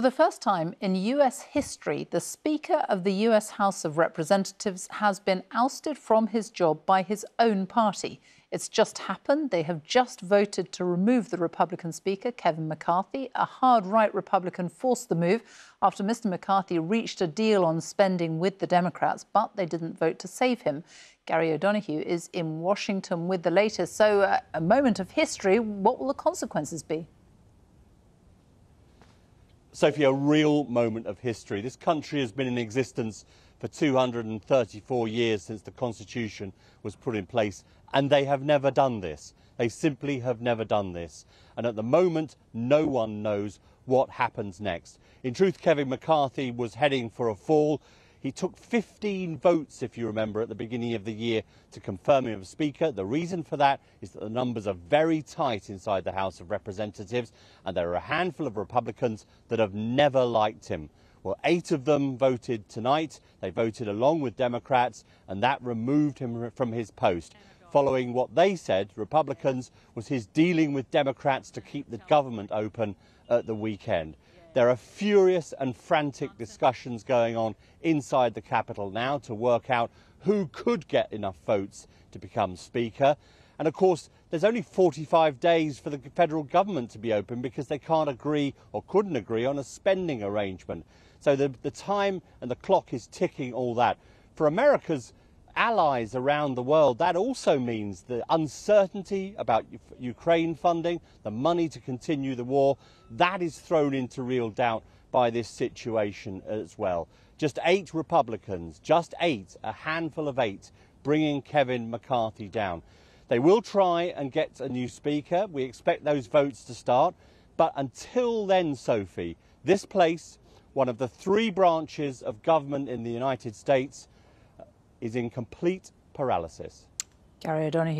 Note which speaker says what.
Speaker 1: For the first time in US history, the Speaker of the US House of Representatives has been ousted from his job by his own party. It's just happened. They have just voted to remove the Republican Speaker, Kevin McCarthy. A hard right Republican forced the move after Mr. McCarthy reached a deal on spending with the Democrats, but they didn't vote to save him. Gary O'Donoghue is in Washington with the latest. So, uh, a moment of history. What will the consequences be?
Speaker 2: Sophie, a real moment of history. This country has been in existence for 234 years since the Constitution was put in place, and they have never done this. They simply have never done this. And at the moment, no one knows what happens next. In truth, Kevin McCarthy was heading for a fall. He took 15 votes, if you remember, at the beginning of the year to confirm him as Speaker. The reason for that is that the numbers are very tight inside the House of Representatives, and there are a handful of Republicans that have never liked him. Well, eight of them voted tonight. They voted along with Democrats, and that removed him from his post. Following what they said, Republicans, was his dealing with Democrats to keep the government open at the weekend. There are furious and frantic discussions going on inside the Capitol now to work out who could get enough votes to become Speaker. And of course, there's only 45 days for the federal government to be open because they can't agree or couldn't agree on a spending arrangement. So the, the time and the clock is ticking all that. For America's allies around the world, that also means the uncertainty about Ukraine funding, the money to continue the war, that is thrown into real doubt by this situation as well. Just eight Republicans, just eight, a handful of eight, bringing Kevin McCarthy down. They will try and get a new speaker. We expect those votes to start. But until then, Sophie, this place, one of the three branches of government in the United States, is in complete paralysis.
Speaker 1: Gary O'Donoghue.